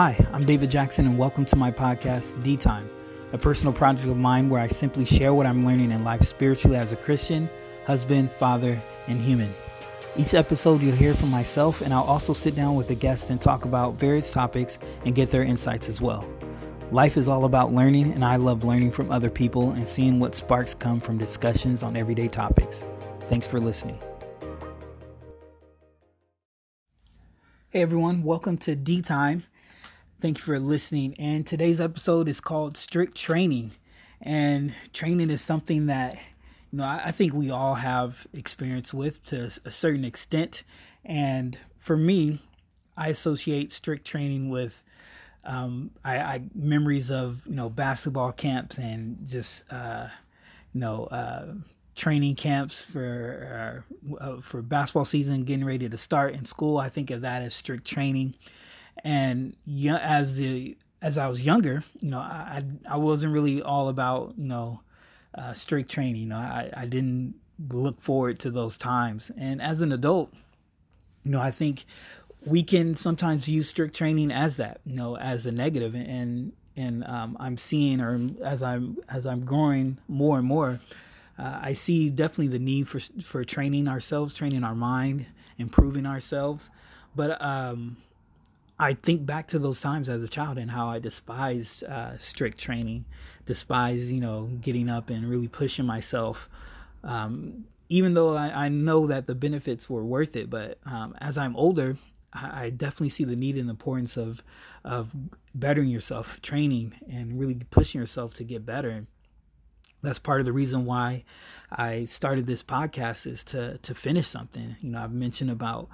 Hi, I'm David Jackson, and welcome to my podcast, D Time, a personal project of mine where I simply share what I'm learning in life spiritually as a Christian, husband, father, and human. Each episode, you'll hear from myself, and I'll also sit down with a guest and talk about various topics and get their insights as well. Life is all about learning, and I love learning from other people and seeing what sparks come from discussions on everyday topics. Thanks for listening. Hey everyone, welcome to D Time. Thank you for listening. And today's episode is called Strict Training. And training is something that, you know, I, I think we all have experience with to a certain extent. And for me, I associate strict training with um, I, I, memories of you know basketball camps and just uh, you know uh, training camps for uh, uh for basketball season getting ready to start in school. I think of that as strict training. And yeah, as the as I was younger, you know, I I wasn't really all about you know uh, strict training. You know, I I didn't look forward to those times. And as an adult, you know, I think we can sometimes use strict training as that, you know, as a negative. And and um, I'm seeing, or as I'm as I'm growing more and more, uh, I see definitely the need for for training ourselves, training our mind, improving ourselves. But um, I think back to those times as a child and how I despised uh, strict training, despised, you know, getting up and really pushing myself. Um, even though I, I, know that the benefits were worth it, but um, as I'm older, I, I, definitely see the need and importance of of bettering yourself, training, and really pushing yourself to get better. That's part of the reason why I started this podcast is to to finish something. You know, I've mentioned about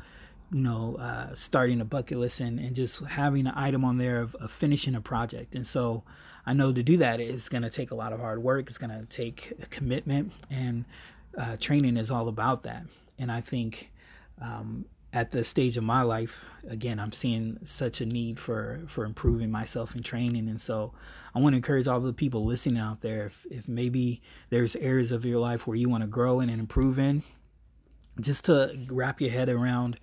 you know, uh, starting a bucket list and, and just having an item on there of, of finishing a project. And so I know to do that is going to take a lot of hard work. It's going to take commitment, and uh, training is all about that. And I think um, at the stage of my life, again, I'm seeing such a need for for improving myself and training. And so I want to encourage all the people listening out there. If, if maybe there's areas of your life where you want to grow in and improve in, just to wrap your head around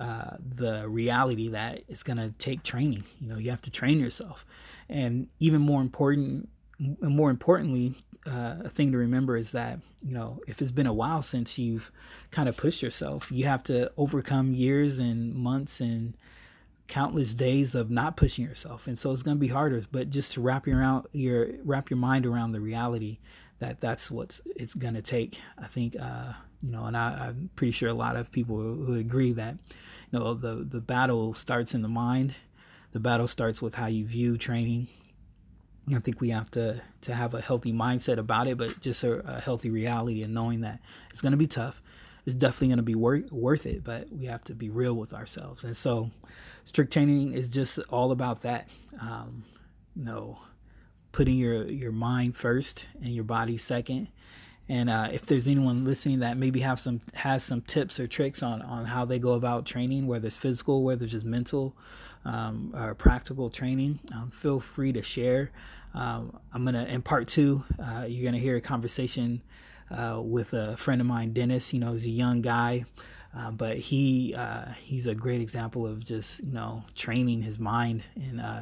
uh, the reality that it's going to take training. You know, you have to train yourself, and even more important, more importantly, uh, a thing to remember is that you know if it's been a while since you've kind of pushed yourself, you have to overcome years and months and countless days of not pushing yourself, and so it's going to be harder. But just to wrap your around your wrap your mind around the reality that that's what it's going to take. I think uh, you know, and I, am pretty sure a lot of people would agree that, you know, the the battle starts in the mind. The battle starts with how you view training. I think we have to to have a healthy mindset about it, but just a, a healthy reality and knowing that it's going to be tough. It's definitely going to be worth worth it, but we have to be real with ourselves. And so, strict training is just all about that. Um, you know, putting your your mind first and your body second and uh, if there's anyone listening that maybe have some has some tips or tricks on on how they go about training, whether it's physical, whether it's just mental um, or practical training, um, feel free to share. Um, I'm gonna in part two, uh, you're gonna hear a conversation uh, with a friend of mine, Dennis. You know, he's a young guy. Uh, but he uh, he's a great example of just you know training his mind and uh,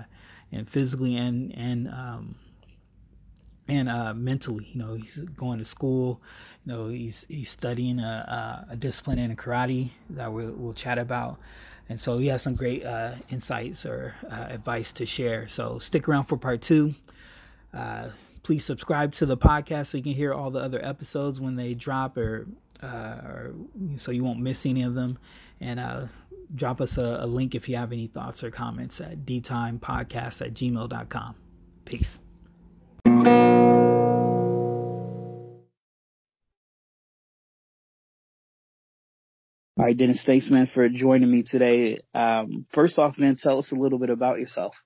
and physically and and um, and uh, mentally. You know, he's going to school. You know, he's he's studying a, a discipline in karate that we'll, we'll, chat about. And so he has some great uh, insights or uh, advice to share. So stick around for part two. Uh, please subscribe to the podcast so you can hear all the other episodes when they drop, or, uh, or so you won't miss any of them. And uh, drop us a, a link if you have any thoughts or comments at dtimepodcast at gmail.com. Peace. All right, Dennis, thanks, man, for joining me today. Um, first off, man, tell us a little bit about yourself.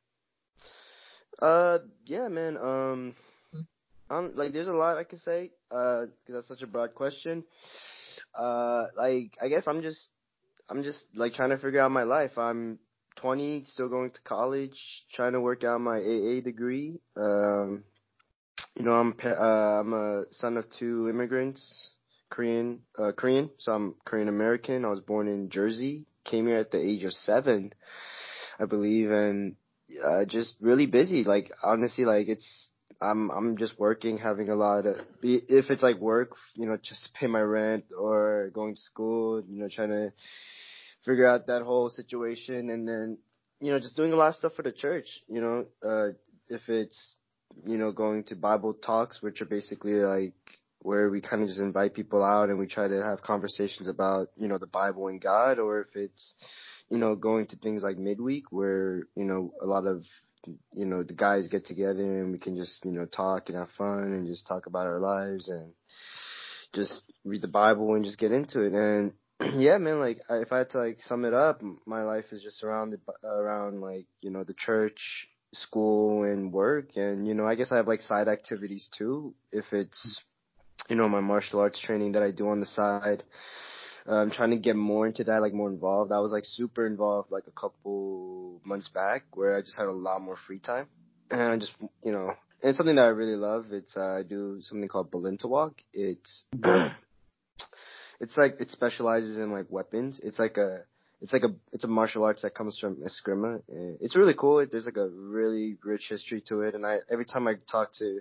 Uh, yeah, man. Um, I'm, like, there's a lot I could say. Uh, because that's such a broad question. Uh, like, I guess I'm just, I'm just like trying to figure out my life. I'm 20, still going to college, trying to work out my AA degree. Um, you know, I'm uh, I'm a son of two immigrants. Korean, uh, Korean. So I'm Korean American. I was born in Jersey. Came here at the age of seven, I believe, and uh, just really busy. Like honestly, like it's I'm I'm just working, having a lot of if it's like work, you know, just pay my rent or going to school, you know, trying to figure out that whole situation, and then you know, just doing a lot of stuff for the church. You know, uh, if it's you know going to Bible talks, which are basically like where we kind of just invite people out and we try to have conversations about you know the Bible and God, or if it's you know going to things like midweek where you know a lot of you know the guys get together and we can just you know talk and have fun and just talk about our lives and just read the Bible and just get into it. And yeah man like if I had to like sum it up my life is just surrounded around like you know the church school and work. And you know I guess I have like side activities too. If it's you know my martial arts training that I do on the side I'm trying to get more into that, like more involved. I was like super involved like a couple months back where I just had a lot more free time. And I just, you know, it's something that I really love. It's, uh, I do something called Balintawak. It's, it's like, it specializes in like weapons. It's like a, it's like a, it's a martial arts that comes from Eskrima. It's really cool. There's like a really rich history to it. And I, every time I talk to,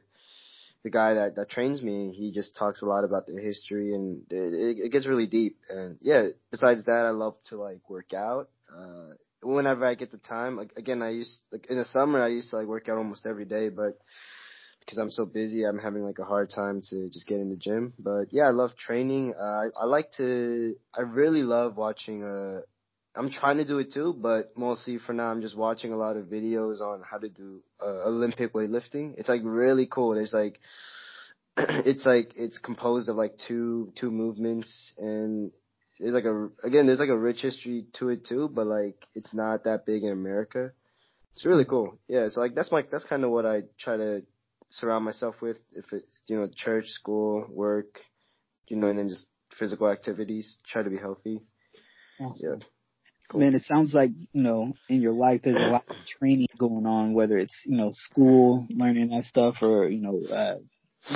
the guy that that trains me, he just talks a lot about the history and it, it, gets really deep. And yeah, besides that, I love to like work out. Uh, whenever I get the time, like again, I used like in the summer, I used to like work out almost every day, but because I'm so busy, I'm having like a hard time to just get in the gym. But yeah, I love training. Uh, I, I like to, I really love watching, uh, I'm trying to do it too, but mostly for now I'm just watching a lot of videos on how to do uh, Olympic weightlifting. It's like really cool. There's like it's like it's composed of like two two movements and there's like a again there's like a rich history to it too, but like it's not that big in America. It's really cool. Yeah, so like that's my that's kind of what I try to surround myself with if it you know church, school, work, you know, and then just physical activities. Try to be healthy. Awesome. Yeah. Cool. Man, it sounds like, you know, in your life there's a lot of training going on, whether it's, you know, school, learning that stuff or, you know, uh,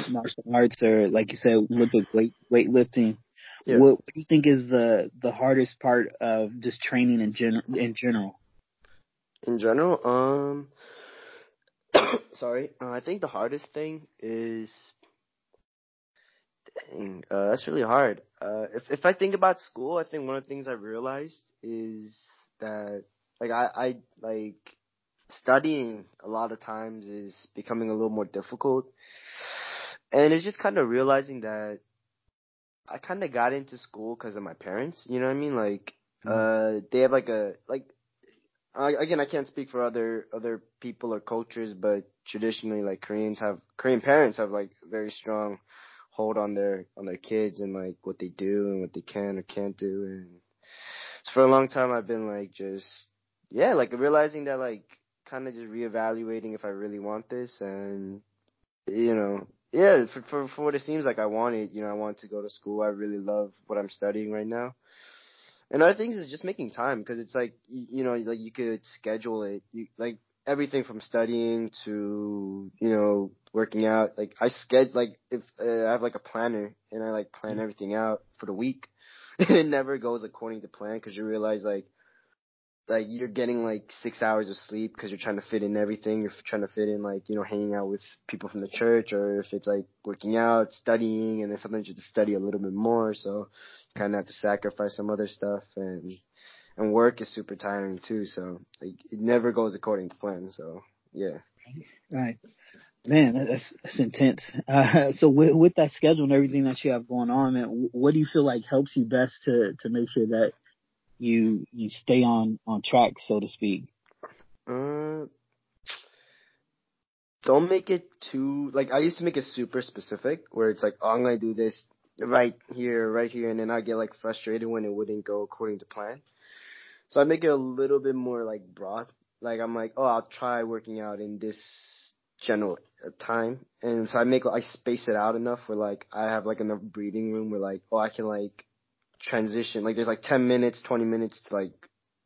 martial arts or like you said, Olympic weight, weightlifting. Yeah. What, what do you think is the, the hardest part of just training in general, in general? In general, um, sorry, uh, I think the hardest thing is Dang, uh, that's really hard. Uh, if if I think about school, I think one of the things I realized is that like I I like studying a lot of times is becoming a little more difficult, and it's just kind of realizing that I kind of got into school because of my parents. You know what I mean? Like, mm-hmm. uh, they have like a like. I, again, I can't speak for other other people or cultures, but traditionally, like Koreans have Korean parents have like very strong hold on their on their kids and like what they do and what they can or can't do. And so for a long time I've been like just yeah like realizing that like kind of just reevaluating if I really want this. And you know yeah for, for for what it seems like I want it you know I want to go to school. I really love what I'm studying right now. And other things is just making time because it's like you, you know like you could schedule it. You like everything from studying to you know working out. Like I schedule like if uh, I have like a planner and I like plan mm-hmm. everything out for the week, it never goes according to plan because you realize like like you're getting like six hours of sleep because you're trying to fit in everything. You're trying to fit in like you know hanging out with people from the church, or if it's like working out, studying, and then sometimes you have to study a little bit more. So you kind of have to sacrifice some other stuff, and and work is super tiring too. So like it never goes according to plan. So yeah. Right. Man, that's that's intense. Uh, so with, with that schedule and everything that you have going on, man, what do you feel like helps you best to to make sure that you you stay on on track, so to speak? Uh, don't make it too like I used to make it super specific, where it's like, oh, I'm gonna do this right here, right here, and then I get like frustrated when it wouldn't go according to plan. So I make it a little bit more like broad. Like I'm like, oh, I'll try working out in this general uh, time, and so I make I space it out enough where like I have like enough breathing room where like oh I can like transition like there's like 10 minutes 20 minutes to like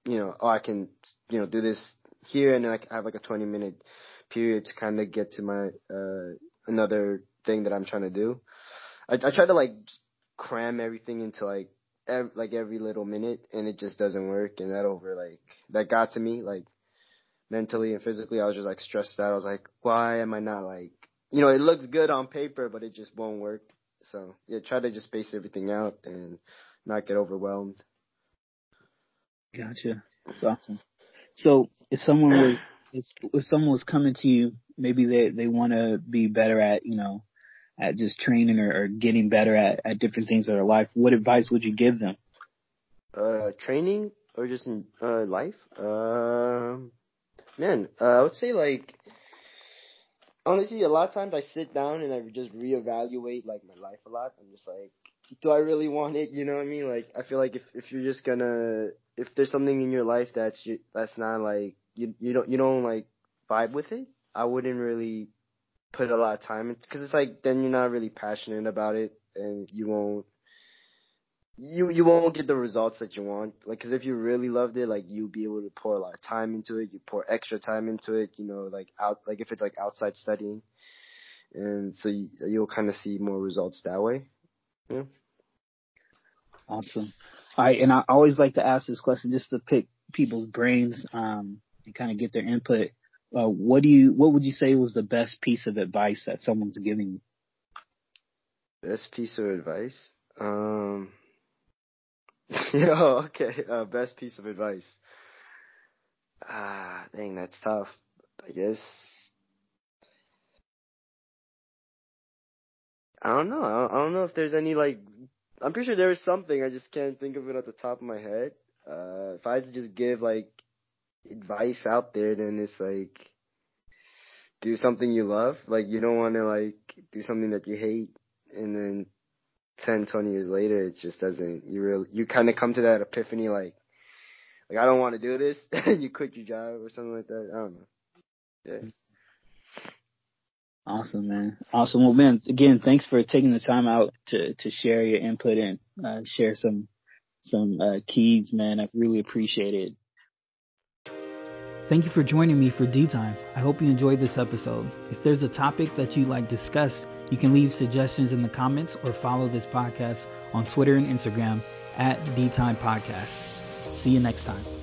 you know oh I can you know do this here and then I have like a 20 minute period to kind of get to my uh another thing that I'm trying to do. I I try to like cram everything into like like every little minute and it just doesn't work and that over like that got to me like mentally and physically. I was just like stressed out. I was like, why am I not like, you know, it looks good on paper, but it just won't work. So yeah, try to just space everything out and not get overwhelmed. Gotcha. That's awesome. So if someone was if, if someone was coming to you, maybe they they want to be better at you know at just training or, or getting better at at different things in their life. What advice would you give them? Uh, training or just in uh life. Um, man, uh, I would say like honestly, a lot of times I sit down and I just reevaluate like my life a lot. I'm just like, do I really want it? You know what I mean? Like, I feel like if if you're just gonna if there's something in your life that's that's not like you you don't you don't like vibe with it, I wouldn't really put a lot of time because it's like then you're not really passionate about it and you won't you you won't get the results that you want. Like, cause if you really loved it, like you'll be able to pour a lot of time into it. You pour extra time into it. You know, like out like if it's like outside studying, and so you, you'll kind of see more results that way. Yeah. Awesome. All right, and I always like to ask this question just to pick people's brains um, and kind of get their input. Uh, what do you? What would you say was the best piece of advice that someone's giving you? Best piece of advice. Um, okay. Uh, best piece of advice. Ah, dang, that's tough. I guess. I don't know. I don't know if there's any like. I'm pretty sure there is something. I just can't think of it at the top of my head. Uh, if I had to just give like advice out there, then it's like do something you love. Like you don't want to like do something that you hate, and then 10, 20 years later, it just doesn't, you really, you kind of come to that epiphany like, like, I don't want to do this, and you quit your job or something like that. I don't know. Yeah. Awesome, man. Awesome. Well, man, again, thanks for taking the time out to, to share your input and, uh, share some, some, uh, keys, man. I really appreciate it. Thank you for joining me for D Time. I hope you enjoyed this episode. If there's a topic that you'd like discussed, you can leave suggestions in the comments or follow this podcast on Twitter and Instagram at D Time Podcast. See you next time.